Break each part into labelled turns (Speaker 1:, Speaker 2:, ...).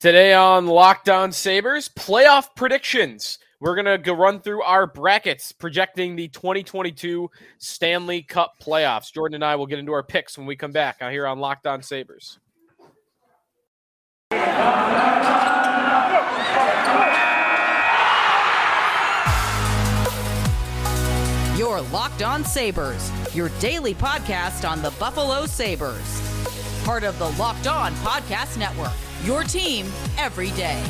Speaker 1: Today on Locked On Sabres, playoff predictions. We're going to go run through our brackets projecting the 2022 Stanley Cup playoffs. Jordan and I will get into our picks when we come back out here on Locked On Sabres.
Speaker 2: Your Locked On Sabres, your daily podcast on the Buffalo Sabres. Part of the Locked On Podcast Network, your team every day.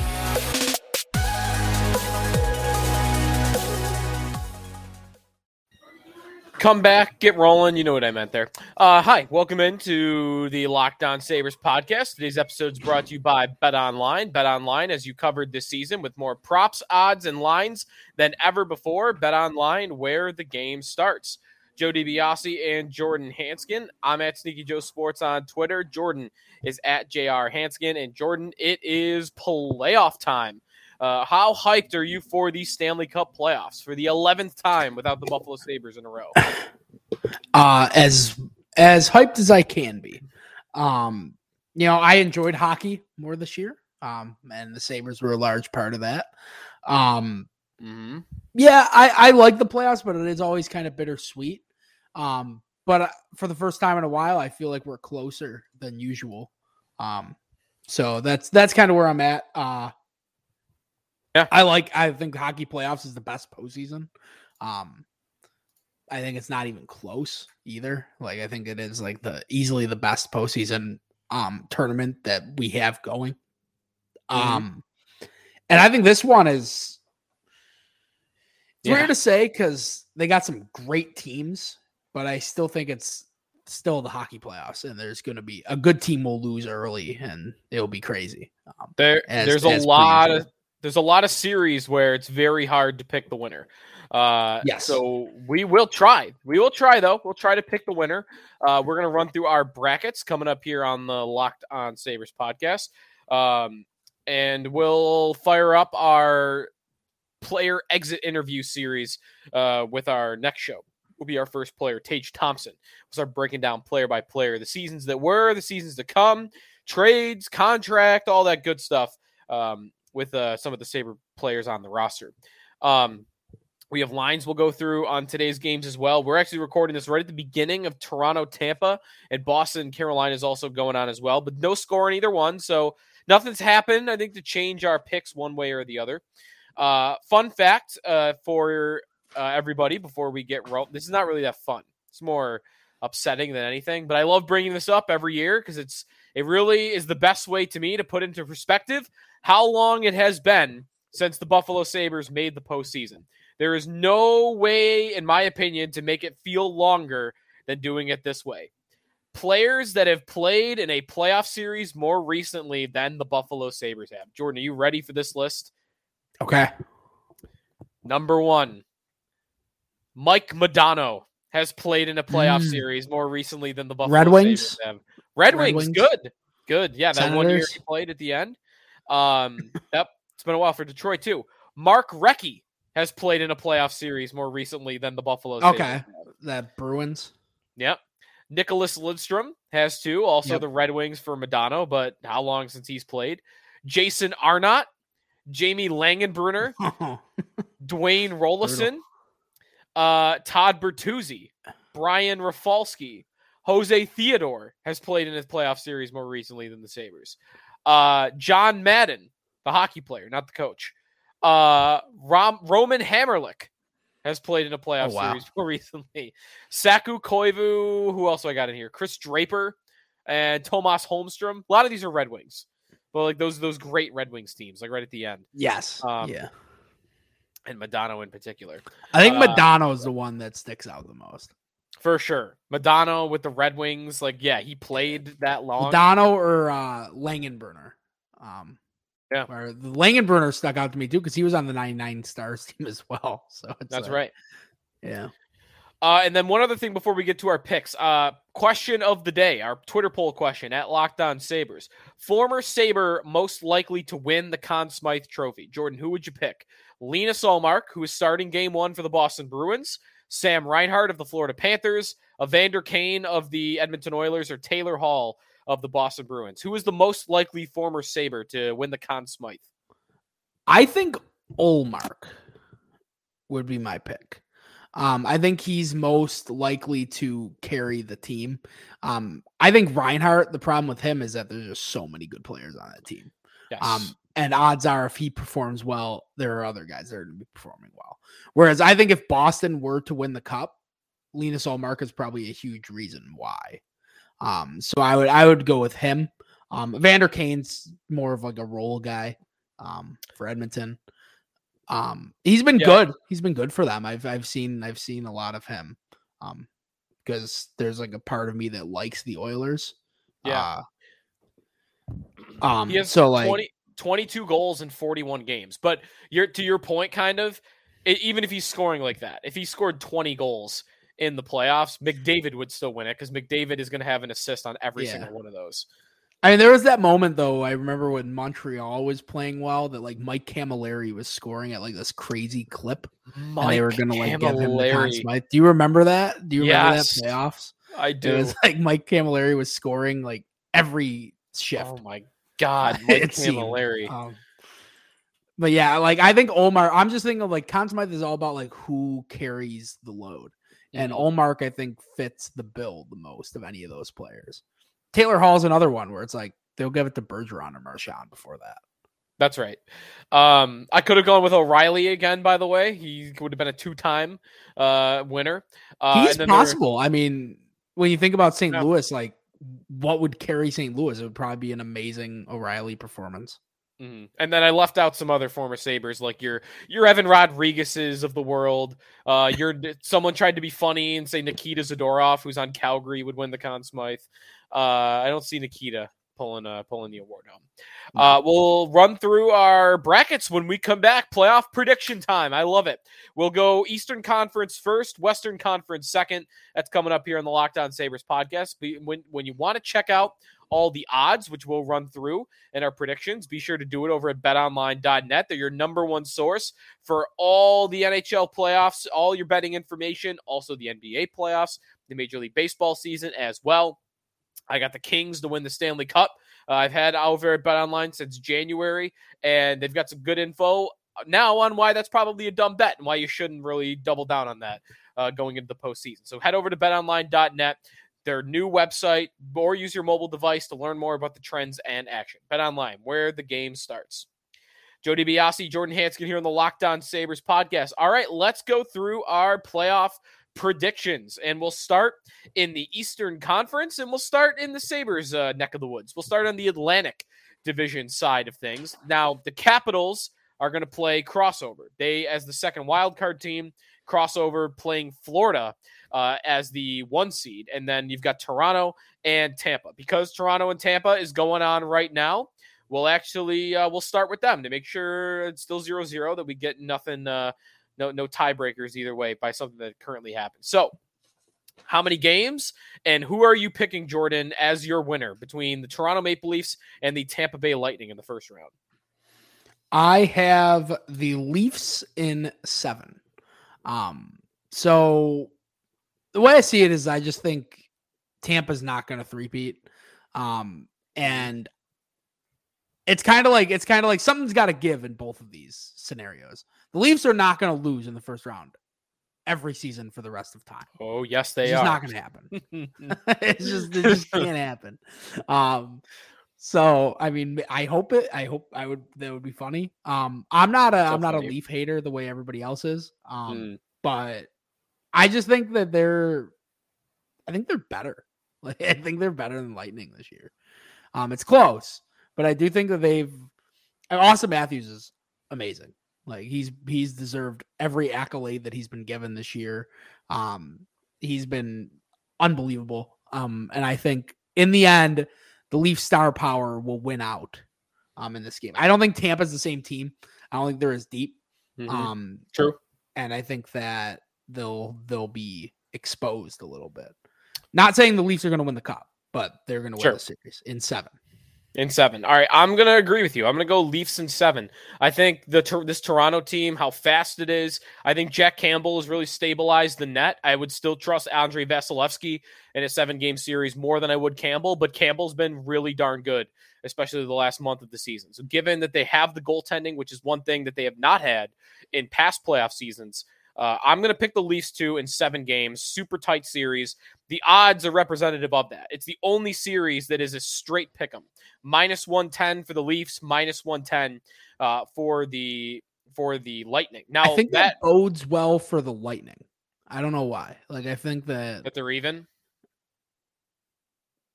Speaker 1: Come back, get rolling. You know what I meant there. Uh, hi, welcome into the Locked On Sabres podcast. Today's episode is brought to you by Bet Online. Bet Online, as you covered this season with more props, odds, and lines than ever before. Bet Online, where the game starts. Joe DiBiase and Jordan Hanskin. I'm at Sneaky Joe Sports on Twitter. Jordan is at JR Hanskin. And Jordan, it is playoff time. Uh, how hyped are you for the Stanley Cup playoffs for the 11th time without the Buffalo Sabres in a row?
Speaker 3: Uh, as as hyped as I can be. Um, you know, I enjoyed hockey more this year. Um, and the Sabres were a large part of that. Um,
Speaker 1: Mm-hmm.
Speaker 3: yeah, I, I like the playoffs, but it is always kind of bittersweet. Um, but uh, for the first time in a while, I feel like we're closer than usual. Um, so that's that's kind of where I'm at. Uh,
Speaker 1: Yeah.
Speaker 3: I like. I think hockey playoffs is the best postseason. Um, I think it's not even close either. Like I think it is like the easily the best postseason um tournament that we have going.
Speaker 1: Mhm.
Speaker 3: Um, and I think this one is it's
Speaker 1: Yeah.
Speaker 3: weird to say because they got some great teams, but I still think it's still the hockey playoffs, and there's going to be a good team will lose early, and it'll be crazy. Um,
Speaker 1: There,
Speaker 3: As-
Speaker 1: there's
Speaker 3: as
Speaker 1: a lot of there's a lot of series where it's very hard to pick the winner. Uh,
Speaker 3: Yes.
Speaker 1: So we will try. We will try though. We'll try to pick the winner. Uh, we're gonna run through our brackets coming up here on the Locked On Sabres podcast, um, and we'll fire up our player exit interview series uh, with our next show. Will be our first player, Tage Thompson. We'll start breaking down player by player the seasons that were, the seasons to come, trades, contract, all that good stuff um, with uh, some of the Sabre players on the roster. Um, we have lines we'll go through on today's games as well. We're actually recording this right at the beginning of Toronto, Tampa, and Boston, Carolina is also going on as well, but no score in either one. So nothing's happened, I think, to change our picks one way or the other. Uh, fun fact uh, for uh, everybody before we get rolled. This is not really that fun. It's more upsetting than anything, but I love bringing this up every year because it's it really is the best way to me to put into perspective how long it has been since the Buffalo Sabres made the postseason. There is no way, in my opinion, to make it feel longer than doing it this way. Players that have played in a playoff series more recently than the Buffalo Sabres have. Jordan, are you ready for this list?
Speaker 3: okay,
Speaker 1: Number one, Mike Modano has played in a playoff
Speaker 3: Mm.
Speaker 1: series more recently than the Buffalo
Speaker 3: Red Wings?
Speaker 1: Red,
Speaker 3: Red
Speaker 1: Wings,
Speaker 3: Wings?
Speaker 1: good, good. Yeah, that one year he played at the end. Um, yep, it's been a while for Detroit too. Mark Recchi has played in a playoff series more recently than the Buffalo.
Speaker 3: Okay. that Bruins.
Speaker 1: Yep. Nicklas Lidstrom has two. Also
Speaker 3: Yep.
Speaker 1: the Red Wings for Modano, but how long since he's played? Jason Arnott, Jamie Langenbrunner, Dwayne Roloson, uh, Todd Bertuzzi, Brian Rafalski, Jose Theodore has played in his playoff series more recently than the Sabres. Uh, John Madden, the hockey player, not the coach. Uh, Rom- Roman Hamrlik has played in a playoff
Speaker 3: Oh, wow.
Speaker 1: series more recently. Saku Koivu, who else do I got in here? Chris Draper and Tomas Holmstrom. A lot of these are Red Wings. But like those those great Red Wings teams, like right at the end.
Speaker 3: yes,
Speaker 1: Um,
Speaker 3: yeah.
Speaker 1: And Modano in particular.
Speaker 3: I think
Speaker 1: uh,
Speaker 3: Modano is the one that sticks out the most.
Speaker 1: For sure. Modano with the Red Wings, like yeah, he played that long.
Speaker 3: Modano or uh, Langenbrunner. Um,
Speaker 1: Yeah.
Speaker 3: Or the Langenbrunner stuck out to me too because he was on the 99 Stars team as well. So it's
Speaker 1: That's
Speaker 3: like-
Speaker 1: right.
Speaker 3: Yeah.
Speaker 1: Uh, and then one other thing before we get to our picks. Uh, question of the day, our Twitter poll question at Locked On Sabres. Former Sabre most likely to win the Conn Smythe Trophy. Jordan, who would you pick? Linus Ullmark, who is starting game one for the Boston Bruins. Sam Reinhart of the Florida Panthers. Evander Kane of the Edmonton Oilers. Or Taylor Hall of the Boston Bruins. Who is the most likely former Sabre to win the Conn Smythe?
Speaker 3: I think Ullmark would be my pick. Um, I think he's most likely to carry the team. Um, I think Reinhart, the problem with him is that there's just so many good players on that team.
Speaker 1: Yes.
Speaker 3: Um, and odds are if he performs well, there are other guys that are going to be performing well. Whereas I think if Boston were to win the cup, Linus Ullmark is probably a huge reason why. Um, so I would I would go with him. Um, Vander Kane's more of like a role guy um, for Edmonton. Um, he's been
Speaker 1: Yeah.
Speaker 3: good. He's been good for them. I've I've seen I've seen a lot of him. Um, because there's like a part of me that likes the Oilers.
Speaker 1: Yeah.
Speaker 3: Uh, um.
Speaker 1: he has
Speaker 3: so like
Speaker 1: 22 goals in 41 games. But you're to your point, kind of, e- even if he's scoring like that, if he scored 20 goals in the playoffs, McDavid would still win it because McDavid is going to have an assist on every
Speaker 3: Yeah.
Speaker 1: single one of those.
Speaker 3: I mean, there was that moment though. I remember when Montreal was playing well, that like Mike Cammalleri was scoring at like this crazy clip, and they were gonna like give him the Conn
Speaker 1: Cammalleri.
Speaker 3: Smythe. Do you remember that? Do you remember that playoffs?
Speaker 1: I do.
Speaker 3: It was like Mike Cammalleri was scoring like every shift.
Speaker 1: Oh my god, Mike Cammalleri.
Speaker 3: Um, but yeah, like I think Omar. I'm just thinking of like Conn Smythe is all about like who carries the load, and
Speaker 1: Mhm.
Speaker 3: Ullmark I think fits the bill the most of any of those players. Taylor Hall's another one where it's like they'll give it to Bergeron or Marchand before that.
Speaker 1: That's right. Um, I could have gone with O'Reilly again. By the way, he would have been a two-time uh, winner. Uh,
Speaker 3: He's
Speaker 1: and
Speaker 3: possible. I mean, when you think about St.
Speaker 1: Yeah.
Speaker 3: Louis, like what would carry St. Louis? It would probably be an amazing O'Reilly performance.
Speaker 1: Mhm. And then I left out some other former Sabres, like your your Evan Rodrigues's of the world. Uh, your someone tried to be funny and say Nikita Zadorov, who's on Calgary, would win the Conn Smythe. Uh, I don't see Nikita pulling uh, pulling the award home. Uh, we'll run through our brackets when we come back. Playoff prediction time. I love it. We'll go Eastern Conference first, Western Conference second. That's coming up here on the Locked On Sabres podcast. Be- When when you want to check out all the odds, which we'll run through in our predictions, be sure to do it over at betonline.net. They're your number one source for all the NHL playoffs, all your betting information, also the NBA playoffs, the Major League Baseball season as well. I got the Kings to win the Stanley Cup. Uh, I've had over at BetOnline since January, and they've got some good info now on why that's probably a dumb bet and why you shouldn't really double down on that uh, going into the postseason. So head over to betonline.net, their new website, or use your mobile device to learn more about the trends and action. BetOnline, where the game starts. Jody DiBiase, Jordan Hanskin here on the Locked On Sabres podcast. All right, let's go through our playoff predictions, and we'll start in the Eastern Conference, and we'll start in the Sabres uh, neck of the woods. We'll start on the Atlantic Division side of things. Now, the Capitals are going to play crossover. They, as the second wild card team, crossover playing Florida uh, as the one seed, and then you've got Toronto and Tampa. Because Toronto and Tampa is going on right now, we'll actually uh, we'll start with them to make sure it's still zero zero that we get nothing, uh, no no tiebreakers either way by something that currently happens. So. How many games and who are you picking, Jordan, as your winner between the Toronto Maple Leafs and the Tampa Bay Lightning in the first round?
Speaker 3: I have the Leafs in seven. Um, so the way I see it is I just think Tampa's not gonna threepeat. Um, and it's kind of like it's kind of like something's got to give in both of these scenarios. The Leafs are not going to lose in the first round every season for the rest of time.
Speaker 1: Oh, yes, they are.
Speaker 3: It's not going to happen. it's just it just can't happen. Um, so I mean, I hope it. I hope I would. That would be funny. Um, I'm not a.
Speaker 1: So
Speaker 3: am not a. Leaf hater the way everybody else is. Um,
Speaker 1: Mm.
Speaker 3: but I just think that they're. I think they're better. Like I think they're better than Lightning this year. Um, it's close, but I do think that they've. Auston Matthews is amazing. Like he's he's deserved every accolade that he's been given this year. Um, he's been unbelievable. Um, and I think in the end, the Leaf star power will win out. Um, in this game, I don't think Tampa's the same team. I don't think they're as deep.
Speaker 1: Mhm.
Speaker 3: Um,
Speaker 1: True.
Speaker 3: and I think that they'll they'll be exposed a little bit. Not saying the Leafs are going to win the cup, but they're going to
Speaker 1: Sure.
Speaker 3: win the series in seven.
Speaker 1: In seven. All right, I'm gonna agree with you. I'm gonna go Leafs in seven. I think the this Toronto team, how fast it is. I think Jack Campbell has really stabilized the net. I would still trust Andrei Vasilevskiy in a seven game series more than I would Campbell, but Campbell's been really darn good, especially the last month of the season. So given that they have the goaltending, which is one thing that they have not had in past playoff seasons, uh, I'm going to pick the Leafs two in seven games, super tight series. The odds are representative of that. It's the only series that is a straight pick 'em. Minus 110 for the Leafs, minus 110 uh, for the for the Lightning. Now
Speaker 3: I think
Speaker 1: that,
Speaker 3: that bodes well for the Lightning. I don't know why. Like I think that
Speaker 1: that they're even.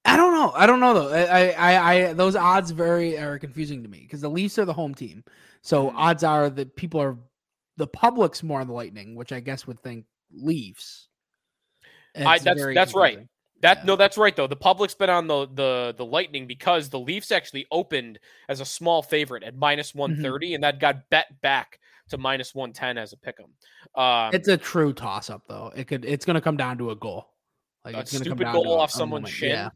Speaker 3: I don't know. I don't know though. I, I, I those odds very are confusing to me because the Leafs are the home team, so
Speaker 1: Mhm.
Speaker 3: odds are that people are the public's more on the Lightning, which I guess would think Leafs.
Speaker 1: I- that's- that's right. That
Speaker 3: Yeah.
Speaker 1: no, that's right though. The public's been on the the the Lightning because the Leafs actually opened as a small favorite at minus one
Speaker 3: Mm-hmm.
Speaker 1: and that got bet back to minus one ten as a pick 'em. Um,
Speaker 3: It's a true toss up though. It could. It's going to come down to a goal. Like
Speaker 1: A
Speaker 3: it's going to come
Speaker 1: stupid
Speaker 3: down
Speaker 1: goal
Speaker 3: to a-
Speaker 1: off someone's shin.
Speaker 3: Yeah.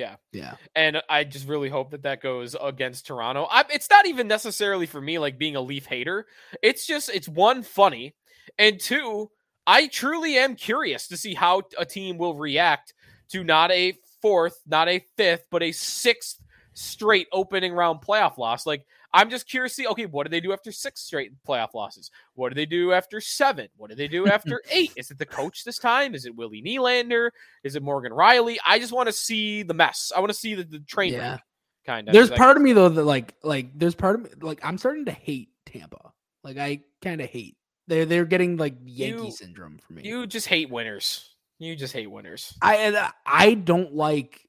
Speaker 1: Yeah.
Speaker 3: Yeah.
Speaker 1: and I just really hope that that goes against Toronto. I, it's not even necessarily for me like being a Leaf hater. It's just it's one funny, and two, I truly am curious to see how a team will react to not a fourth, not a fifth, but a sixth straight opening round playoff loss. Like I'm just curious to see, okay, what do they do after six straight playoff losses? What do they do after seven? What do they do after eight? Is it the coach this time? Is it Willie Nylander? Is it Morgan Rielly? I just want to see the mess. I want to see the, the train
Speaker 3: Yeah.
Speaker 1: wreck, kind of.
Speaker 3: There's part of me though that like like there's part of me like I'm starting to hate Tampa. Like I kind of hate. They're they're getting like Yankee
Speaker 1: You-
Speaker 3: syndrome for me.
Speaker 1: You just hate winners. You just hate winners.
Speaker 3: I and, uh, I don't like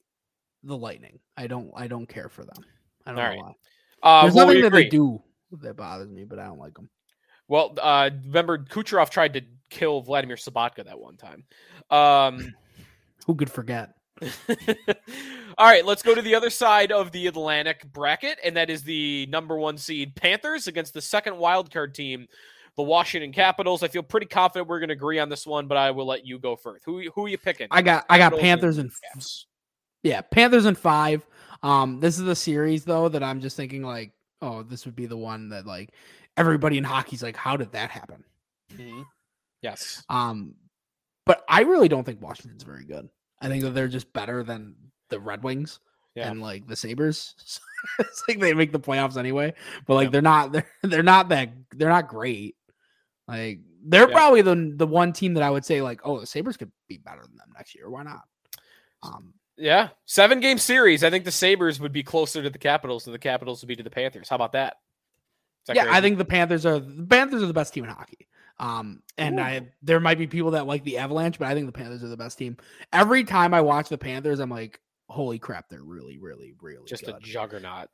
Speaker 3: the Lightning. I don't I don't care for them. I don't
Speaker 1: All
Speaker 3: know
Speaker 1: right.
Speaker 3: why.
Speaker 1: Uh,
Speaker 3: There's nothing that they do that bothers me, but I don't like them.
Speaker 1: Well, uh, remember Kucherov tried to kill Vladimir Sobotka that one time. Um,
Speaker 3: Who could forget?
Speaker 1: all right, let's go to the other side of the Atlantic bracket, and that is the number one seed Panthers against the second wildcard team, the Washington Capitals. I feel pretty confident we're going to agree on this one, but I will let you go first. Who who are you picking?
Speaker 3: I got I got
Speaker 1: Capitals
Speaker 3: Panthers and
Speaker 1: Caps.
Speaker 3: yeah, Panthers and five. Um, this is the series though that I'm just thinking like, oh, this would be the one that like everybody in hockey's like, how did that happen?
Speaker 1: Mhm. Yes.
Speaker 3: Um, but I really don't think Washington's very good. I think that they're just better than the Red Wings
Speaker 1: Yeah.
Speaker 3: and like the Sabres. it's like they make the playoffs anyway, but like
Speaker 1: Yeah.
Speaker 3: they're not they're they're not that they're not great. Like they're
Speaker 1: Yeah.
Speaker 3: probably the the one team that I would say like, oh, the Sabres could be better than them next year. Why not? Um,
Speaker 1: Yeah, seven game series. I think the Sabres would be closer to the Capitals than the Capitals would be to the Panthers. How about that? That
Speaker 3: yeah, I think the Panthers are the Panthers are the best team in hockey. Um, and
Speaker 1: Ooh.
Speaker 3: I there might be people that like the Avalanche, but I think the Panthers are the best team. Every time I watch the Panthers, I'm like, holy crap, they're really, really, really
Speaker 1: just a
Speaker 3: good.
Speaker 1: juggernaut.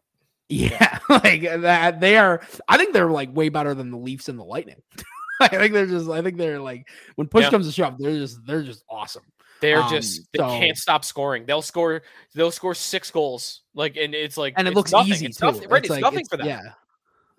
Speaker 3: yeah, like that. They are. I think they're like way better than the Leafs and the Lightning. I think they're just. I think they're like when push
Speaker 1: Yeah.
Speaker 3: comes to shove, they're just. They're just awesome.
Speaker 1: They're
Speaker 3: Um,
Speaker 1: just they
Speaker 3: so-
Speaker 1: can't stop scoring. They'll score. They'll score six goals. Like and it's like
Speaker 3: and it looks
Speaker 1: nothing.
Speaker 3: easy
Speaker 1: It's
Speaker 3: too.
Speaker 1: nothing, right? It's,
Speaker 3: like-
Speaker 1: nothing for them.
Speaker 3: Yeah,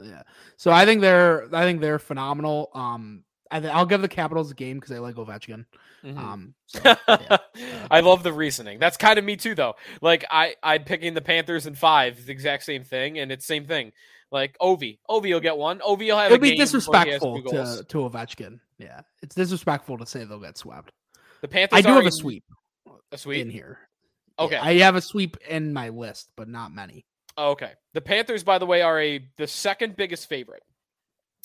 Speaker 3: yeah. So I think they're I think they're phenomenal. Um, I th- I'll give the Capitals a game because I like Ovechkin.
Speaker 1: Mhm.
Speaker 3: Um, so, yeah.
Speaker 1: I love the reasoning. That's kind of me too, though. Like I, I'm picking the Panthers in five, the exact same thing, and it's same thing. Like Ovi, Ovi will get one. Ovi will have.
Speaker 3: It'd
Speaker 1: a
Speaker 3: be
Speaker 1: game before he has
Speaker 3: disrespectful to, to Ovechkin. Yeah, it's disrespectful to say they'll get swept.
Speaker 1: The Panthers.
Speaker 3: I do have a sweep
Speaker 1: A sweep.
Speaker 3: in here. Yeah,
Speaker 1: Okay.
Speaker 3: I have a sweep in my list, but not many.
Speaker 1: Okay. The Panthers, by the way, are a the second biggest favorite.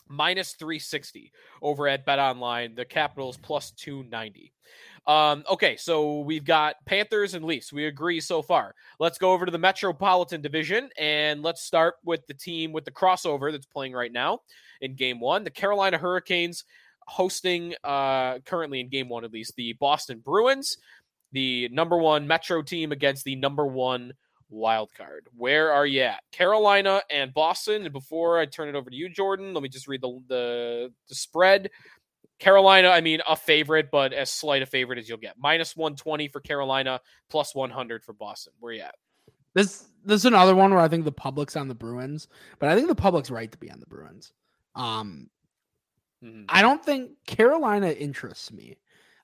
Speaker 1: Minus 360 over at Bet Online. The Capitals plus 290. Um, okay, so we've got Panthers and Leafs. We agree so far. Let's go over to the Metropolitan Division and let's start with the team with the crossover that's playing right now in game one. The Carolina Hurricanes hosting uh currently in game one at least the Boston Bruins, the number one Metro team against the number one wild card. Where are you at? Carolina and Boston. And before I turn it over to you, Jordan, let me just read the the, the spread. Carolina, I mean, a favorite, but as slight a favorite as you'll get. Minus 120 for Carolina, plus 100 for Boston. Where are you at?
Speaker 3: This this is another one where I think the public's on the Bruins, but I think the public's right to be on the Bruins. Um,
Speaker 1: Mhm.
Speaker 3: I don't think Carolina interests me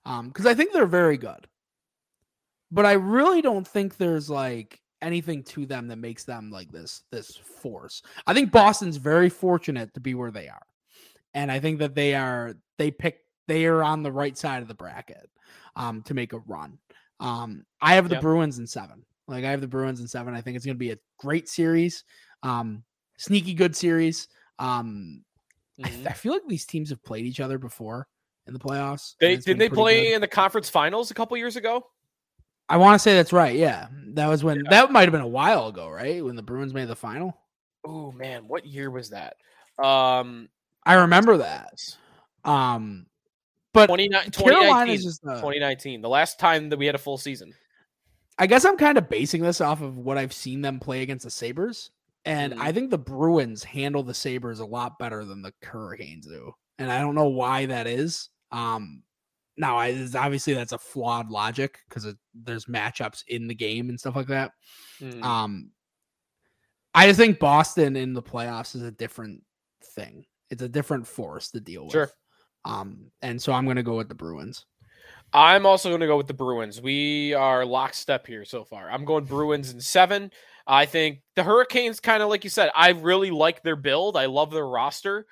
Speaker 3: um, because I think they're very good, but I really don't think there's like anything to them that makes them like this this force. I think Boston's very fortunate to be where they are. And I think that they are they pick they are on the right side of the bracket um to make a run. Um I have the
Speaker 1: Yeah.
Speaker 3: Bruins in 7. Like I have the Bruins in 7. I think it's going to be a great series. Um sneaky good series. Um I,
Speaker 1: Mhm.
Speaker 3: I feel like these teams have played each other before in the playoffs.
Speaker 1: They did they play
Speaker 3: good.
Speaker 1: in the conference finals a couple years ago?
Speaker 3: I want to say that's right. Yeah, that was when that might have been a while ago, right? When the Bruins made the final.
Speaker 1: Oh man, what year was that? Um,
Speaker 3: I remember that. Um, but
Speaker 1: 29
Speaker 3: Carolina
Speaker 1: 2019,
Speaker 3: is just. Uh,
Speaker 1: 2019, the last time that we had a full season.
Speaker 3: I guess I'm kind of basing this off of what I've seen them play against the Sabres, and
Speaker 1: Mhm.
Speaker 3: I think the Bruins handle the Sabres a lot better than the Hurricanes do, and I don't know why that is. Um, now I obviously that's a flawed logic because there's matchups in the game and stuff like that.
Speaker 1: Mm.
Speaker 3: Um, I just think Boston in the playoffs is a different thing. It's a different force to deal with.
Speaker 1: Sure.
Speaker 3: Um, and so I'm going to go with the Bruins.
Speaker 1: I'm also going to go with the Bruins. We are lockstep here so far. I'm going Bruins in seven. I think the Hurricanes, kind of like you said, I really like their build. I love their roster.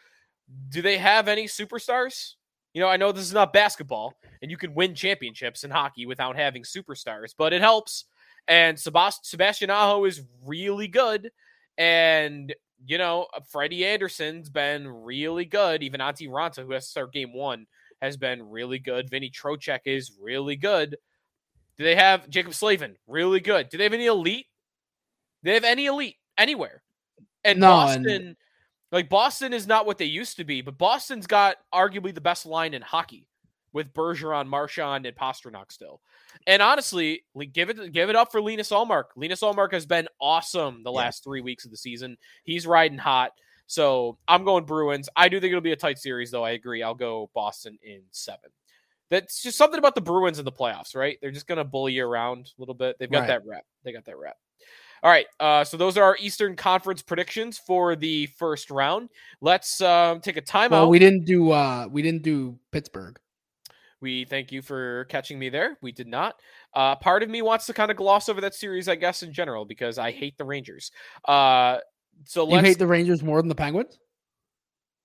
Speaker 1: Do they have any superstars? You know, I know this is not basketball, and you can win championships in hockey without having superstars, but it helps. And Sebast- Sebastian Aho is really good. And, you know, Freddie Andersen's been really good. Even Antti Raanta, who has to start game one, has been really good. Vinny Trocheck is really good. Do they have Jaccob Slavin? Really good. Do they have any elite? Do they have any elite anywhere? And
Speaker 3: No, and-
Speaker 1: Boston, like Boston is not what they used to be, but Boston's got arguably the best line in hockey with Bergeron, Marchand, and Pastrnak still. And honestly, like, give it give it up for Linus Ullmark. Linus Ullmark has been awesome the
Speaker 3: Yeah.
Speaker 1: last three weeks of the season. He's riding hot. So I'm going Bruins. I do think it'll be a tight series, though. I agree. I'll go Boston in seven. That's just something about the Bruins in the playoffs, right? They're just going to bully you around a little bit. They've got
Speaker 3: Right.
Speaker 1: that rep. They got that rep. All right. Uh, so those are our Eastern Conference predictions for the first round. Let's um, take a timeout.
Speaker 3: Well, we didn't do uh we didn't do Pittsburgh.
Speaker 1: We thank you for catching me there. We did not. Uh, part of me wants to kind of gloss over that series, I guess, in general, because I hate the Rangers. Uh, so
Speaker 3: You hate the Rangers more than the Penguins?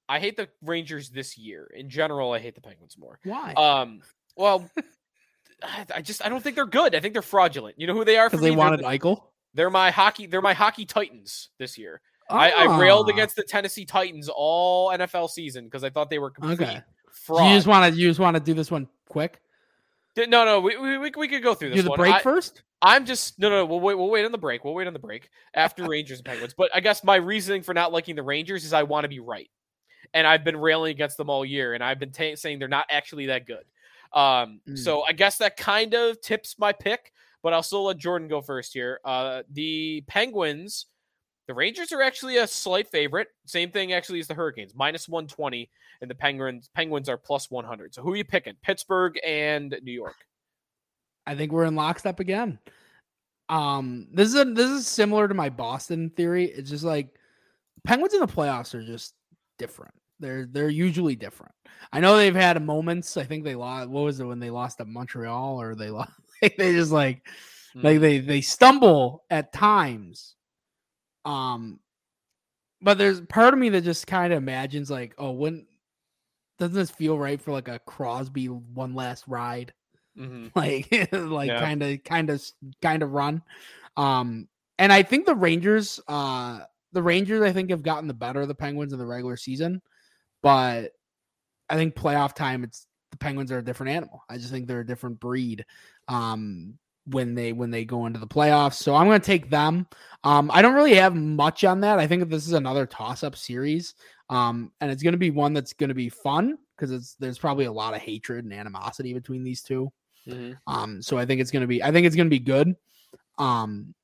Speaker 1: I hate the Rangers this year. In general, I hate the Penguins more.
Speaker 3: Why?
Speaker 1: Um, well, I- I just I don't think they're good. I think they're fraudulent. You know who they are?
Speaker 3: Because they wanted
Speaker 1: They're,
Speaker 3: Eichel.
Speaker 1: they're my hockey. They're my hockey Titans this year. I, I railed
Speaker 3: Ah,
Speaker 1: against the Tennessee Titans all NFL season because I thought they were complete
Speaker 3: Okay. So
Speaker 1: fraud.
Speaker 3: you just want to you just want to do this one quick?
Speaker 1: No, no, we, we, we could go through this
Speaker 3: Do the
Speaker 1: one.
Speaker 3: break
Speaker 1: I,
Speaker 3: first?
Speaker 1: I'm just no, no, no. We'll wait. We'll wait on the break. We'll wait on the break after Rangers and Penguins. But I guess my reasoning for not liking the Rangers is I want to be right, and I've been railing against them all year, and I've been ta saying they're not actually that good. Um,
Speaker 3: Mm.
Speaker 1: so I guess that kind of tips my pick, but I'll still let Jordan go first here. Uh, the Penguins, the Rangers are actually a slight favorite. Same thing actually as the Hurricanes, minus one twenty, and the Penguins Penguins are plus one hundred. So who are you picking? Pittsburgh and New York.
Speaker 3: I think we're in lockstep again. Um, this is a, this is similar to my Boston theory. It's just like Penguins in the playoffs are just different. They're they're usually different. I know they've had moments. I think they lost. What was it when they lost to Montreal or they lost? they just like like they they stumble at times. Um, but there's part of me that just kind of imagines like, oh, when doesn't this feel right for like a Crosby one last ride?
Speaker 1: Mhm.
Speaker 3: like like kind of kind of kind of run. Um and i think the rangers uh the rangers i think have gotten the better of the penguins in the regular season but i think playoff time it's the penguins are a different animal. I just think they're a different breed um when they when they go into the playoffs. So i'm going to take them. Um i don't really have much on that. I think this is another toss up series um and it's going to be one that's going to be fun because it's there's probably a lot of hatred and animosity between these two
Speaker 1: Mhm.
Speaker 3: um, so I think it's gonna be I think it's gonna be good. Um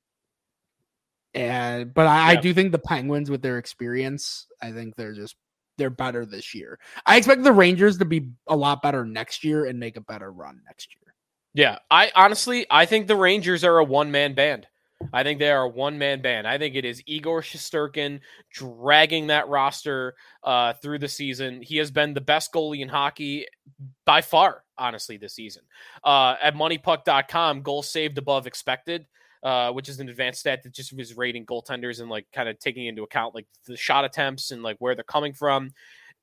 Speaker 3: and but I, I do think the Penguins with their experience, I think they're just they're better this year. I expect the Rangers to be a lot better next year and make a better run next year.
Speaker 1: Yeah, I honestly I think the Rangers are a one man band. I think they are a one man band. I think it is Igor Shesterkin dragging that roster uh, through the season. He has been the best goalie in hockey by far, honestly, this season. Uh, at moneypuck.com, goals saved above expected. uh, which is an advanced stat that just was rating goaltenders and like kind of taking into account like the shot attempts and like where they're coming from.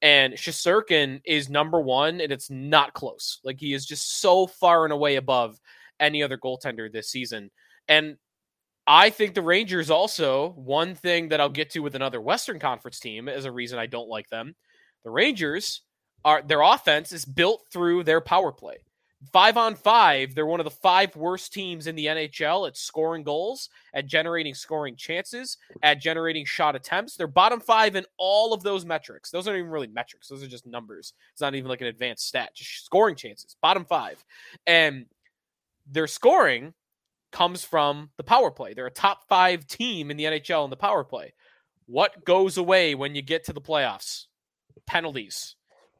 Speaker 1: And Shesterkin is number one, and it's not close. Like he is just so far and away above any other goaltender this season. And I think the Rangers also, one thing that I'll get to with another Western Conference team as a reason I don't like them. The Rangers are their offense is built through their power play. Five on five, they're one of the five worst teams in the NHL at scoring goals, at generating scoring chances, at generating shot attempts. They're bottom five in all of those metrics. Those aren't even really metrics, those are just numbers. It's not even like an advanced stat, just scoring chances, bottom five. And they're scoring comes from the power play. They're a top five team in the NHL in the power play. What goes away when you get to the playoffs? Penalties.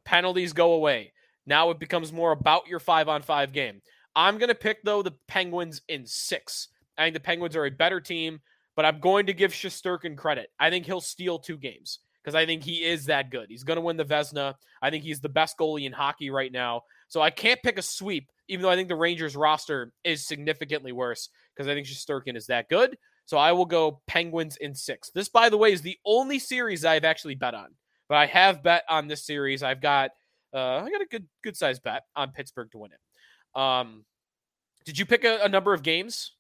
Speaker 1: Penalties go away. Now it becomes more about your five on five game. I'm going to pick, though, the Penguins in six. I think the Penguins are a better team, but I'm going to give Shesterkin credit. I think he'll steal two games because I think he is that good. He's going to win the Vezina. I think he's the best goalie in hockey right now. So I can't pick a sweep, even though I think the Rangers roster is significantly worse because I think Shesterkin is that good. So I will go Penguins in six. This, by the way, is the only series I've actually bet on. But I have bet on this series. I've got uh, I got a good good size bet on Pittsburgh to win it. Um, did you pick a, a, number of games,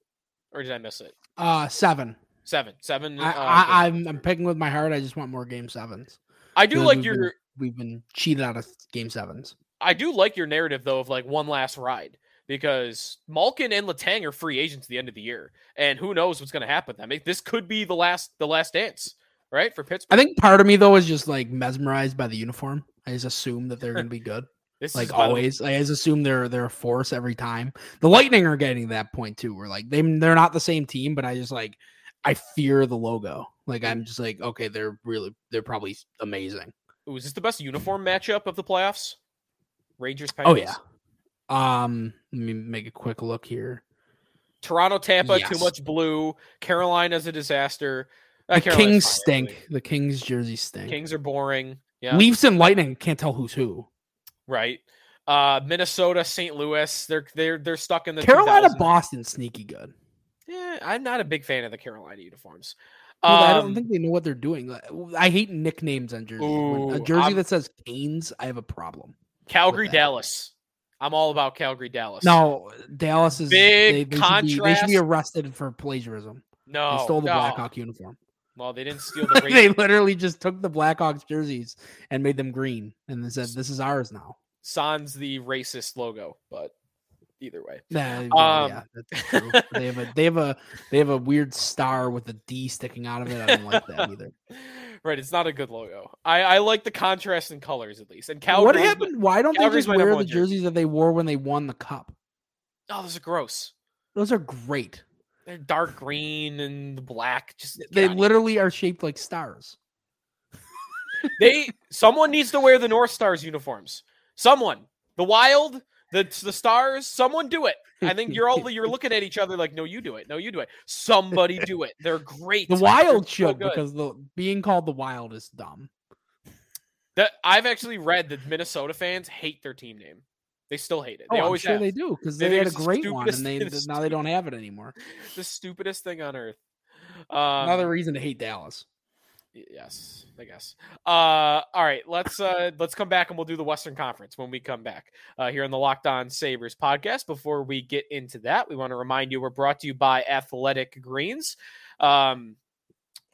Speaker 1: or did I miss it?
Speaker 3: Uh, seven.
Speaker 1: Seven. Seven.
Speaker 3: I, uh, I, I'm I'm picking with my heart. I just want more game sevens.
Speaker 1: I do like
Speaker 3: we've
Speaker 1: your.
Speaker 3: Been, we've been cheated out of game sevens.
Speaker 1: I do like your narrative though of like one last ride because Malkin and Letang are free agents at the end of the year, and who knows what's going to happen. I mean, this could be the last the last dance, right, for Pittsburgh.
Speaker 3: I think part of me though is just like mesmerized by the uniform. I just assume that they're going to be good.
Speaker 1: This
Speaker 3: like always, I just assume they're they're a force every time. The Lightning are getting to that point too, where like they they're not the same team, but I just like I fear the logo. Like I'm just like okay, they're really they're probably amazing.
Speaker 1: Ooh, is this the best uniform matchup of the playoffs? Rangers.
Speaker 3: Oh yeah. Um, let me make a quick look here.
Speaker 1: Toronto, Tampa,
Speaker 3: Yes.
Speaker 1: too much blue. Carolina's a disaster. Uh,
Speaker 3: The
Speaker 1: Carolina's
Speaker 3: Kings
Speaker 1: fine,
Speaker 3: stink.
Speaker 1: actually.
Speaker 3: The Kings jersey stink.
Speaker 1: Kings are boring. Yeah,
Speaker 3: Leafs and Lightning can't tell who's who.
Speaker 1: right. Uh, Minnesota, St. Louis. They're they're they're stuck in the
Speaker 3: Carolina,
Speaker 1: 2000s.
Speaker 3: Boston, sneaky good.
Speaker 1: Yeah, I'm not a big fan of the Carolina uniforms.
Speaker 3: No, I
Speaker 1: Um,
Speaker 3: don't think they know what they're doing. I hate nicknames on jerseys. When a jersey
Speaker 1: I'm-
Speaker 3: that says Canes, I have a problem.
Speaker 1: Calgary. Dallas. I'm all about Calgary, Dallas.
Speaker 3: No, Dallas is
Speaker 1: Big
Speaker 3: they, they should be, they should be arrested for plagiarism.
Speaker 1: no,
Speaker 3: they stole the
Speaker 1: no.
Speaker 3: Blackhawk uniform.
Speaker 1: Well, they didn't steal the.
Speaker 3: they literally just took the Blackhawks jerseys and made them green, and they said, "This is ours now."
Speaker 1: Sans the racist logo, but either way.
Speaker 3: Nah,
Speaker 1: Um,
Speaker 3: yeah, that's true. they have a they have a they have a weird star with a D sticking out of it. I don't like that either.
Speaker 1: Right, it's not a good logo. I, I like the contrast in colors at least. And Calgary.
Speaker 3: what happened? Why don't they just wear the
Speaker 1: jersey.
Speaker 3: jerseys that they wore when they won the cup?
Speaker 1: Oh, those are gross.
Speaker 3: Those are great.
Speaker 1: They're dark green and black. Just
Speaker 3: They literally are shaped like stars.
Speaker 1: they someone needs to wear the North Stars uniforms. Someone, the Wild, the the Stars. Someone do it. I think you're all you're looking at each other like, no, you do it. No, you do it. Somebody do it. They're great.
Speaker 3: The Wild
Speaker 1: so
Speaker 3: should
Speaker 1: good.
Speaker 3: because the being called the Wild is dumb.
Speaker 1: That I've actually read that Minnesota fans hate their team name. They still hate it. They
Speaker 3: oh, I'm
Speaker 1: always
Speaker 3: sure
Speaker 1: have.
Speaker 3: they do because
Speaker 1: They
Speaker 3: they, had a great one and they now they don't have it anymore.
Speaker 1: the stupidest thing on earth. Um,
Speaker 3: Another reason to hate Dallas.
Speaker 1: Yes, I guess. Uh, all right, let's uh, let's come back and we'll do the Western Conference when we come back uh, here on the Locked On Sabres podcast. Before we get into that, we want to remind you we're brought to you by Athletic Greens. Um,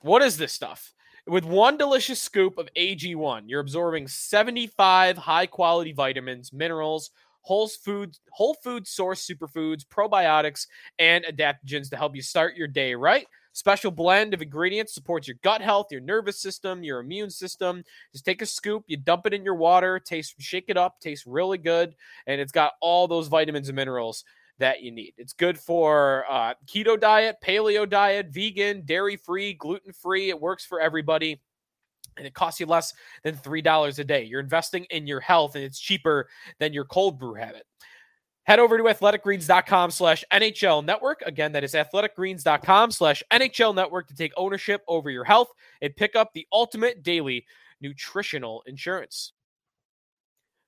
Speaker 1: what is this stuff? With one delicious scoop of AG1, you're absorbing 75 high quality vitamins, minerals, whole food, whole food source superfoods, probiotics, and adaptogens to help you start your day right. Special blend of ingredients supports your gut health, your nervous system, your immune system. Just take a scoop, you dump it in your water, taste, shake it up, tastes really good, and it's got all those vitamins and minerals that you need. It's good for uh, keto diet, paleo diet, vegan, dairy free, gluten free. It works for everybody. And it costs you less than $3 a day. You're investing in your health and it's cheaper than your cold brew habit. Head over to athleticgreens.com slash NHL network. Again, that is athleticgreens.com slash NHL network to take ownership over your health and pick up the ultimate daily nutritional insurance.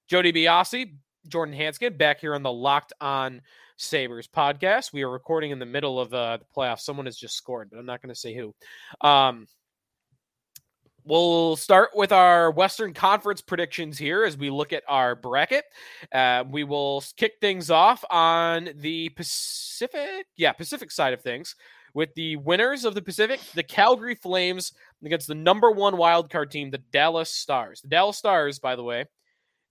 Speaker 1: Jody Biasi, Jordan Hanskin back here on the Locked On Sabres podcast. We are recording in the middle of uh, the playoffs. Someone has just scored, but I'm not going to say who. Um, we'll start with our Western Conference predictions here as we look at our bracket. Uh, we will kick things off on the Pacific, yeah, Pacific side of things with the winners of the Pacific, the Calgary Flames against the number one wild card team, the Dallas Stars. The Dallas Stars, by the way,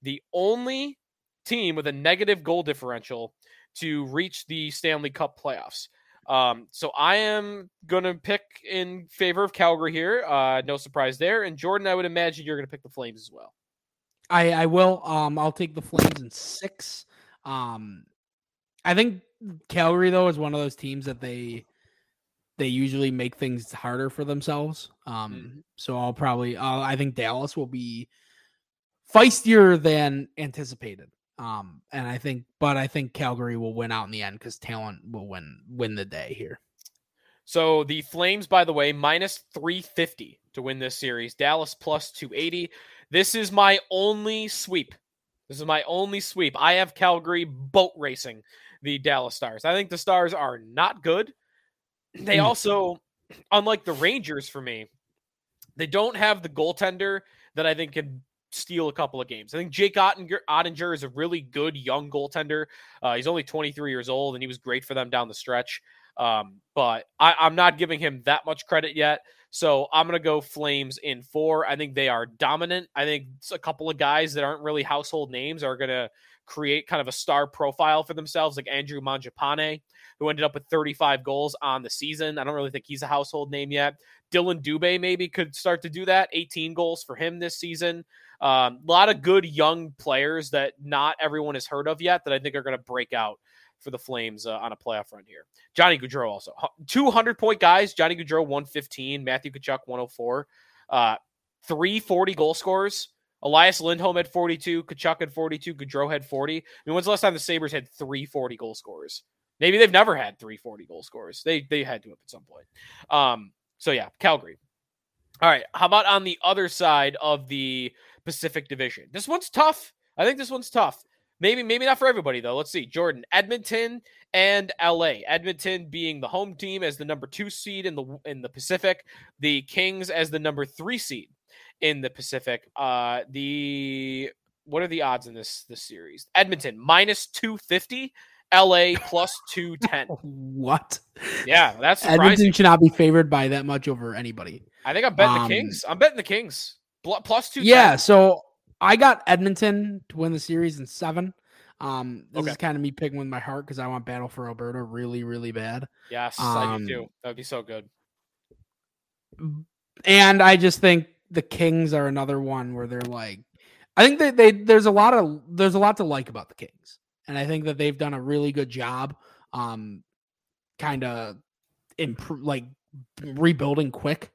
Speaker 1: the only team with a negative goal differential to reach the Stanley Cup playoffs. Um, so I am going to pick in favor of Calgary here. Uh, no surprise there. And Jordan, I would imagine you're going to pick the Flames as well.
Speaker 3: I, I will. Um, I'll take the Flames in six. Um, I think Calgary though is one of those teams that they they usually make things harder for themselves. Um, mm-hmm. so I'll probably uh, I think Dallas will be feistier than anticipated. Um, and I think, but I think Calgary will win out in the end because talent will win win the day here.
Speaker 1: So the Flames, by the way, minus 350 to win this series. Dallas plus 280. This is my only sweep. This is my only sweep. I have Calgary boat racing the Dallas Stars. I think the Stars are not good. They hmm. also, unlike the Rangers for me, they don't have the goaltender that I think can steal a couple of games. I think Jake Ottinger, Oettinger is a really good young goaltender. Uh, he's only 23 years old, and he was great for them down the stretch. Um, but I, I'm not giving him that much credit yet. So I'm going to go Flames in four. I think they are dominant. I think a couple of guys that aren't really household names are going to create kind of a star profile for themselves, like Andrew Mangiapane, who ended up with 35 goals on the season. I don't really think he's a household name yet. Dylan Dubé maybe could start to do that. 18 goals for him this season. Um, a lot of good young players that not everyone has heard of yet that I think are going to break out for the Flames uh, on a playoff run here. Johnny Gaudreau also 200 point guys. Johnny Gaudreau 115, Matthew Tkachuk 104, uh, 340 goal scorers. Elias Lindholm had 42, Tkachuk had 42, Gaudreau had 40. I mean, when's the last time the Sabres had 340 goal scorers? Maybe they've never had 340 goal scorers. They they had to at some point. Um, so yeah, Calgary. All right. How about on the other side of the Pacific Division. This one's tough. I think this one's tough. Maybe, maybe not for everybody though. Let's see. Jordan, Edmonton, and LA. Edmonton being the home team as the number two seed in the in the Pacific. The Kings as the number three seed in the Pacific. Uh, the what are the odds in this this series? Edmonton minus two fifty. LA plus 210.
Speaker 3: what?
Speaker 1: Yeah, that's
Speaker 3: surprising. Edmonton should not be favored by that much over anybody.
Speaker 1: I think I'm betting um, the Kings. I'm betting the Kings. Plus two.
Speaker 3: Yeah. So I got Edmonton to win the series in seven. Um, this okay. is kind of me picking with my heart because I want Battle for Alberta really, really bad.
Speaker 1: Yes, um, I do too. That would be so good.
Speaker 3: And I just think the Kings are another one where they're like, I think that they there's a lot of there's a lot to like about the Kings, and I think that they've done a really good job, um, kind of improve like rebuilding quick.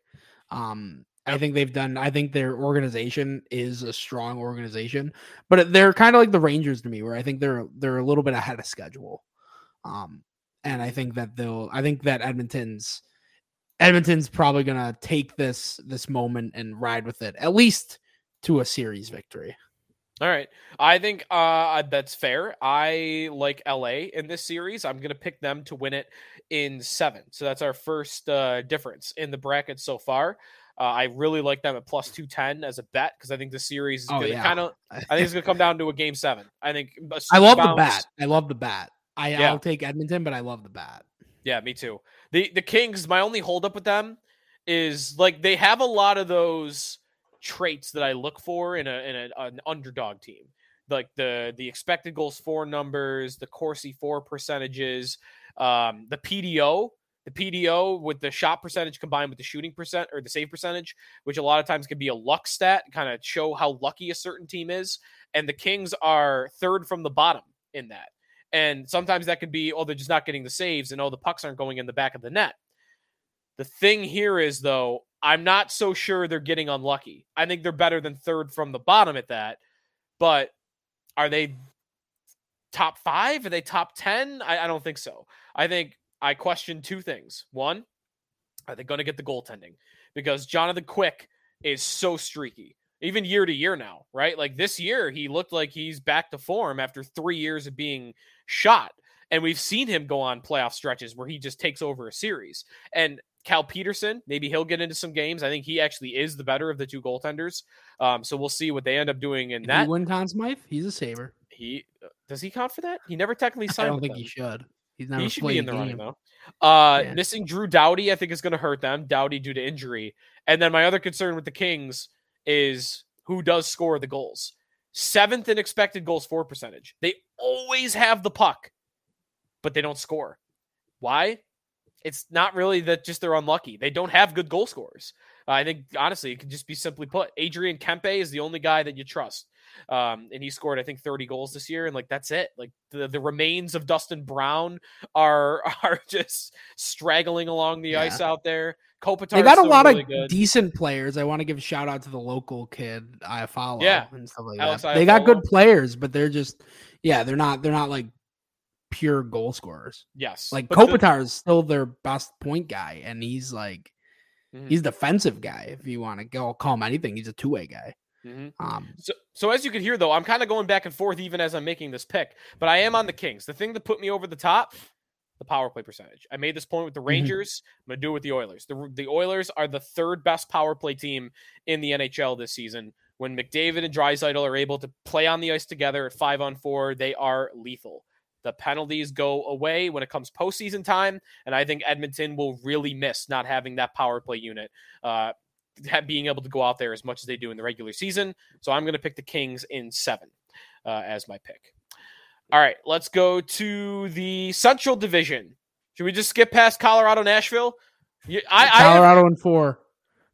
Speaker 3: Um, I think they've done. I think their organization is a strong organization, but they're kind of like the Rangers to me, where I think they're they're a little bit ahead of schedule. Um, and I think that they'll. I think that Edmonton's Edmonton's probably gonna take this this moment and ride with it at least to a series victory.
Speaker 1: All right. I think uh, that's fair. I like LA in this series. I'm going to pick them to win it in seven. So that's our first uh, difference in the bracket so far. Uh, I really like them at plus two ten as a bet because I think the series is oh, yeah. kind of. I think it's gonna come down to a game seven. I think.
Speaker 3: I love bounce, the bat. I love the bat. I, yeah. I'll take Edmonton, but I love the bat.
Speaker 1: Yeah, me too. The the Kings. My only holdup with them is like they have a lot of those traits that I look for in a in a, an underdog team, like the the expected goals for numbers, the Corsi for percentages, um, the PDO the PDO with the shot percentage combined with the shooting percent or the save percentage, which a lot of times can be a luck stat, kind of show how lucky a certain team is. And the Kings are third from the bottom in that. And sometimes that could be, oh, they're just not getting the saves and oh, the pucks aren't going in the back of the net. The thing here is, though, I'm not so sure they're getting unlucky. I think they're better than third from the bottom at that. But are they top five? Are they top 10? I, I don't think so. I think I question two things. One, are they going to get the goaltending? Because Jonathan Quick is so streaky. even year to year now, right? Like this year, he looked like he's back to form after three years of being shot. And we've seen him go on playoff stretches where he just takes over a series. And Cal Petersen, maybe he'll get into some games. I think he actually is the better of the two goaltenders. Um, so we'll see what they end up doing in
Speaker 3: If
Speaker 1: that.
Speaker 3: he win Conn Smythe, he's a Sabre.
Speaker 1: He does he count for that? He never technically signed.
Speaker 3: I
Speaker 1: don't
Speaker 3: think
Speaker 1: them.
Speaker 3: he should. He's never
Speaker 1: He should be in the running though. Uh,
Speaker 3: Yeah.
Speaker 1: missing Drew Doughty, I think is going to hurt them. Doughty due to injury, and then my other concern with the Kings is who does score the goals. Seventh in expected goals for percentage. They always have the puck, but they don't score. Why? It's not really that just they're unlucky. They don't have good goal scorers. Uh, I think honestly, it could just be simply put. Adrian Kempe is the only guy that you trust, um, and he scored I think 30 goals this year, and like that's it. Like the, the remains of Dustin Brown are are just straggling along the
Speaker 3: Yeah.
Speaker 1: ice out there. Kopitar
Speaker 3: They got a lot
Speaker 1: really
Speaker 3: of
Speaker 1: good.
Speaker 3: decent players. I want to give a shout out to the local kid I follow.
Speaker 1: Yeah.
Speaker 3: and stuff like
Speaker 1: Alex
Speaker 3: that. They got good players, but they're just yeah, they're not they're not like pure goal scorers.
Speaker 1: yes,
Speaker 3: Like
Speaker 1: but the-
Speaker 3: Kopitar is still their best point guy, and he's like
Speaker 1: Mhm,
Speaker 3: he's defensive guy. If you want to go call him anything, he's a two way guy.
Speaker 1: Mhm.
Speaker 3: Um,
Speaker 1: So, so as you can hear, though, I'm kind of going back and forth even as I'm making this pick. But I am on the Kings. The thing that put me over the top, the power play percentage. I made this point with the Rangers. I'm gonna do it with the Oilers. The the Oilers are the third best power play team in the NHL this season. When McDavid and Draisaitl are able to play on the ice together at five on four, they are lethal. The penalties go away when it comes postseason time, and I think Edmonton will really miss not having that power play unit. Uh, being able to go out there as much as they do in the regular season. So I'm going to pick the Kings in seven uh, as my pick. All right, let's go to the Central Division. Should we just skip past Colorado, Nashville? You- I, I have
Speaker 3: Colorado in four.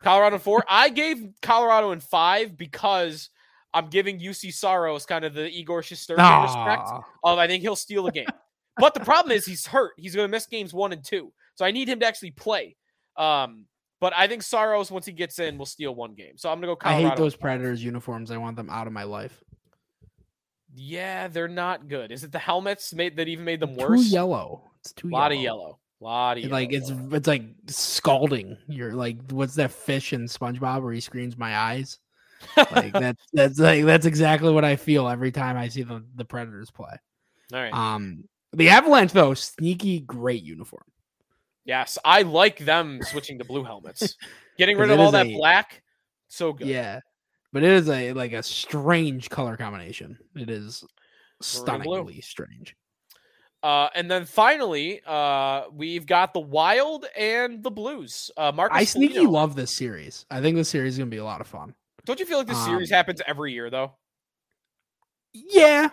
Speaker 1: Colorado in four. I gave Colorado in five because I'm giving Juuse Saros kind of the Igor Shesterkin respect of I think he'll steal a game. but the problem is he's hurt. He's going to miss games one and two. So I need him to actually play. Um, but I think Saros, once he gets in, will steal one game. So I'm going to go
Speaker 3: I hate those Predators uniforms. I want them out of my life.
Speaker 1: Yeah, they're not good. Is it the helmets made that even made them
Speaker 3: Too
Speaker 1: worse?
Speaker 3: yellow. It's too
Speaker 1: A lot
Speaker 3: yellow.
Speaker 1: of yellow. A lot of
Speaker 3: It, like it's it's like scalding. You're like, what's that fish in SpongeBob where he screams my eyes? Like that's that's like that's exactly what I feel every time I see the the Predators play.
Speaker 1: All right.
Speaker 3: Um, the Avalanche though, sneaky great uniform.
Speaker 1: Yes, I like them switching to blue helmets. Getting rid of all that
Speaker 3: a-
Speaker 1: black. So good.
Speaker 3: Yeah, but it is a like a strange color combination. It is stunningly strange.
Speaker 1: Uh, and then finally, uh, we've got the Wild and the Blues. Uh, Marcus
Speaker 3: I sneaky
Speaker 1: Foligno.
Speaker 3: love this series. I think this series is gonna be a lot of fun.
Speaker 1: Don't you feel like this series
Speaker 3: Um,
Speaker 1: happens every year though?
Speaker 3: Yeah,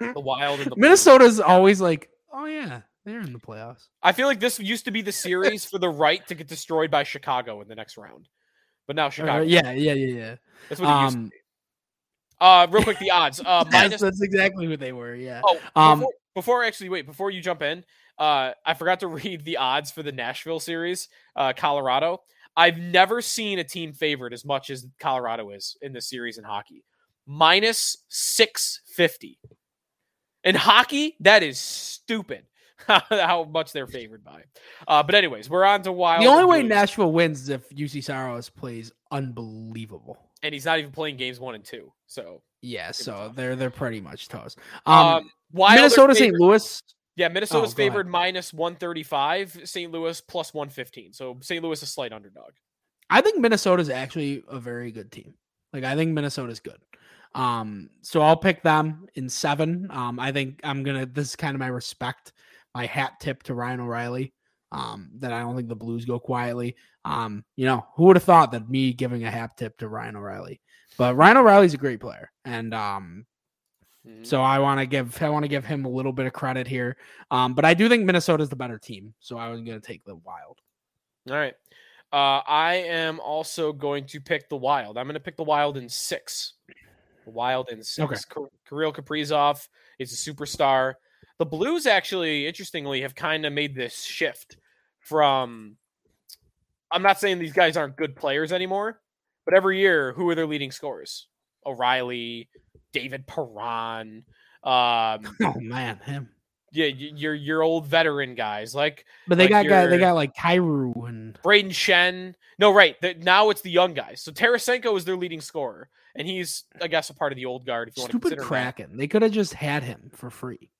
Speaker 1: The Wild and the Blues.
Speaker 3: Always like, oh yeah, they're in the playoffs.
Speaker 1: I feel like this used to be the series for the right to get destroyed by Chicago in the next round, but now
Speaker 3: Uh,
Speaker 1: Chicago.
Speaker 3: yeah, yeah, yeah, yeah.
Speaker 1: that's what it used to
Speaker 3: Um,
Speaker 1: be. Uh, real quick, the odds. Uh,
Speaker 3: Yes,
Speaker 1: minus
Speaker 3: that's exactly who they were. Yeah.
Speaker 1: Oh,
Speaker 3: Um,
Speaker 1: before, before actually wait, before you jump in, uh, I forgot to read the odds for the Nashville series, uh, Colorado. I've never seen a team favored as much as Colorado is in this series in hockey. Minus six fifty. In hockey, that is stupid. How much they're favored by. Uh, but anyways, we're on to Wild.
Speaker 3: the only way
Speaker 1: Blues,
Speaker 3: Nashville wins is if Juuse Saros plays unbelievable.
Speaker 1: and he's not even playing games one and two. So
Speaker 3: Yeah, so they're they're pretty much toast.
Speaker 1: um,
Speaker 3: Um, Minnesota St. Louis.
Speaker 1: Yeah, Minnesota's
Speaker 3: Oh, go ahead.
Speaker 1: favored minus 135, St. Louis plus 115. So St. Louis a slight underdog.
Speaker 3: I think Minnesota's actually a very good team. Like I think Minnesota's good. Um, so I'll pick them in seven. Um, I think I'm gonna. This is kind of my respect, my hat tip to Ryan O'Reilly. Um, that I don't think the Blues go quietly. Um, you know, who would have thought that me giving a hat tip to Ryan O'Reilly? But Ryan O'Reilly's a great player, and um,
Speaker 1: Mhm.
Speaker 3: so I want to give I want to give him a little bit of credit here. Um, but I do think Minnesota's the better team, so I was gonna take the Wild.
Speaker 1: All right. Uh, I am also going to pick the Wild. I'm going to pick the Wild in six. The Wild in six.
Speaker 3: Okay.
Speaker 1: Kirill Kaprizov is a superstar. The Blues actually, interestingly, have kind of made this shift from. I'm not saying these guys aren't good players anymore, but every year, who are their leading scorers? O'Reilly, David Perron. Um,
Speaker 3: Oh man, him.
Speaker 1: yeah, your your old veteran guys like
Speaker 3: But they
Speaker 1: Like
Speaker 3: got guy, they got like Kyrou and
Speaker 1: Brayden Schenn. No, right. Now it's the young guys. So Tarasenko is their leading scorer, and he's I guess a part of the old guard. If you want to
Speaker 3: stupid
Speaker 1: consider that.
Speaker 3: Kraken. They could have just had him for free.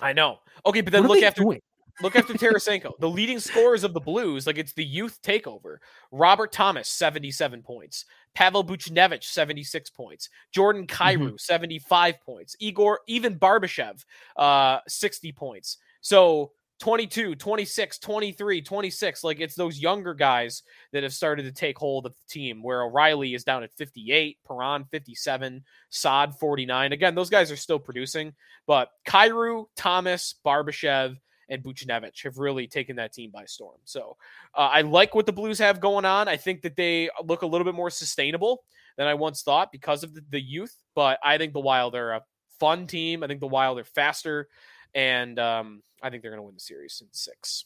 Speaker 1: I know. Okay, but then look after
Speaker 3: doing?
Speaker 1: look after Tarasenko. the leading scorers of the Blues, like it's the youth takeover. Robert Thomas, 77 points. Pavel Buchnevich, 76 points. Jordan Kyrou, 75 points. Igor, even Barbashev, uh, 60 points. So 22, 26, 23, 26. Like it's those younger guys that have started to take hold of the team where O'Reilly is down at 58, Perron 57, Sod 49. Again, those guys are still producing, but Kyrou, Thomas, Barbashev, and Buchnevich have really taken that team by storm. So uh, I like what the Blues have going on. I think that they look a little bit more sustainable than I once thought because of the, the youth. But I think the Wild are a fun team. I think the Wild are faster, and um, I think they're going to win the series in six.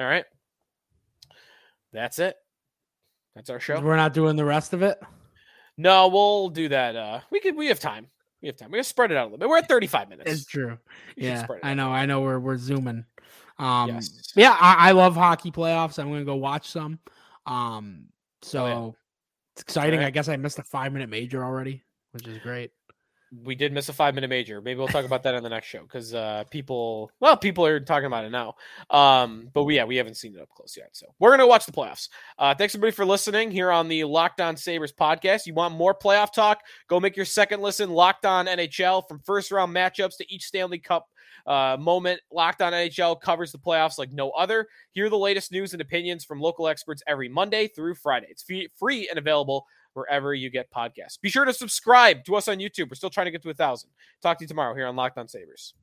Speaker 1: All right, that's it. That's our show.
Speaker 3: We're not doing the rest of it.
Speaker 1: No, we'll do that. Uh, we could. We have time. We have time. We're gonna spread it out a little bit. We're at thirty-five minutes.
Speaker 3: It's true. Yeah, I know. I know. We're we're zooming. Um,
Speaker 1: Yes.
Speaker 3: yeah, I, I love hockey playoffs. I'm gonna go watch some. Um, so
Speaker 1: Oh, yeah.
Speaker 3: it's exciting.
Speaker 1: Alright.
Speaker 3: I guess I missed a five minute major already, which is great.
Speaker 1: We did miss a five minute major. Maybe we'll talk about that on the next show because uh, people, well, people are talking about it now. Um, but we, yeah, we haven't seen it up close yet. So we're gonna watch the playoffs. Uh, thanks everybody for listening here on the Locked On Sabres podcast. You want more playoff talk? Go make your second listen. Locked On NHL from first round matchups to each Stanley Cup uh, moment. Locked On NHL covers the playoffs like no other. Hear the latest news and opinions from local experts every Monday through Friday. It's free and available wherever you get podcasts. Be sure to subscribe to us on YouTube. We're still trying to get to a thousand. Talk to you tomorrow here on Locked On Sabres.